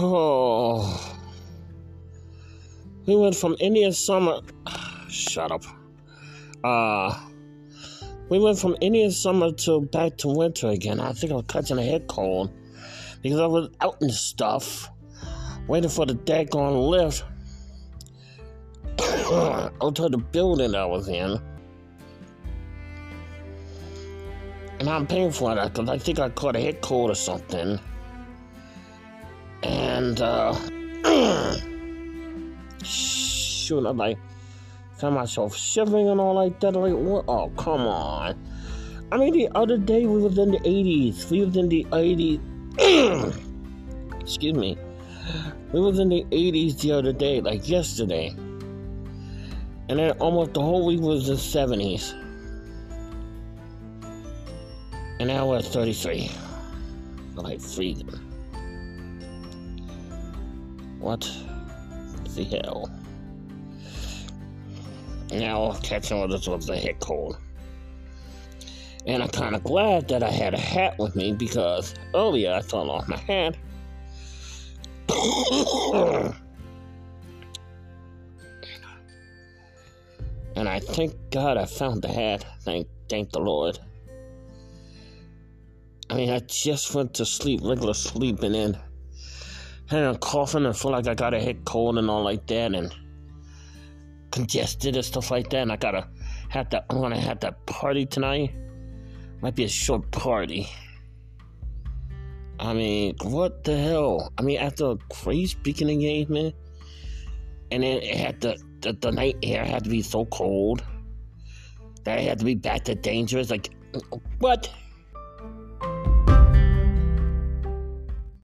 Oh. We went from Indian summer. Shut up. Uh, we went from Indian summer to back to winter again. I think I was catching a head cold because I was out and stuff, waiting for the daggone Lyft onto the building I was in. And I'm paying for that because I think I caught a head cold or something. And, uh, shoot, I'm like, found myself shivering and all like that. Like, what? Oh, come on. I mean, the other day we was in the 80s. We was in the 80s. Excuse me. We was in the 80s the other day, like yesterday. And then almost the whole week was the 70s. And now we're 33. Like freezing. What the hell? Now catching with this was a hit cold. And I'm kind of glad that I had a hat with me because earlier I fell off my hat. and I thank God I found the hat. Thank, thank the Lord. I mean, I just went to sleep, regular sleeping, and and I'm coughing and feel like I got a head cold and all like that, and congested and stuff like that. And I gotta have that. I'm gonna have that party tonight. Might be a short party. I mean, what the hell? I mean, after a crazy speaking engagement, and then it had to the, the night air had to be so cold that it had to be back to dangerous. Like, what?